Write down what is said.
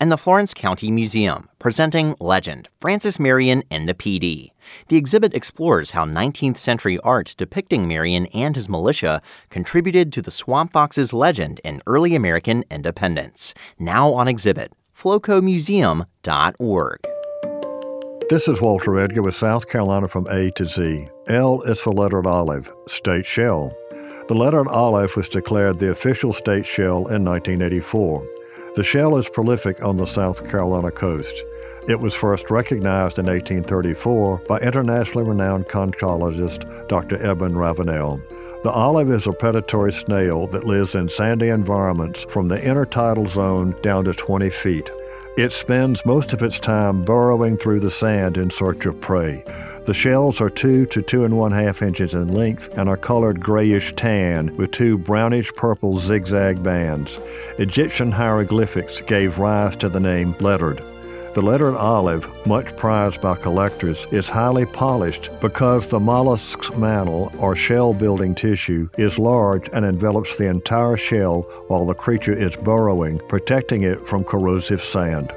and the Florence County Museum, presenting Legend Francis Marion and the Pee Dee. The exhibit explores how 19th century art depicting Marion and his militia contributed to the Swamp Fox's legend in early American independence. Now on exhibit, flocomuseum.org. This is Walter Edgar with South Carolina from A to Z. L is for lettered olive, state shell. The lettered olive was declared the official state shell in 1984. The shell is prolific on the South Carolina coast. It was first recognized in 1834 by internationally renowned conchologist Dr. Eben Ravenel. The olive is a predatory snail that lives in sandy environments from the intertidal zone down to 20 feet. It spends most of its time burrowing through the sand in search of prey. The shells are two to two and one half inches in length and are colored grayish tan with two brownish purple zigzag bands. Egyptian hieroglyphics gave rise to the name lettered. The lettered olive, much prized by collectors, is highly polished because the mollusk's mantle or shell building tissue is large and envelops the entire shell while the creature is burrowing, protecting it from corrosive sand.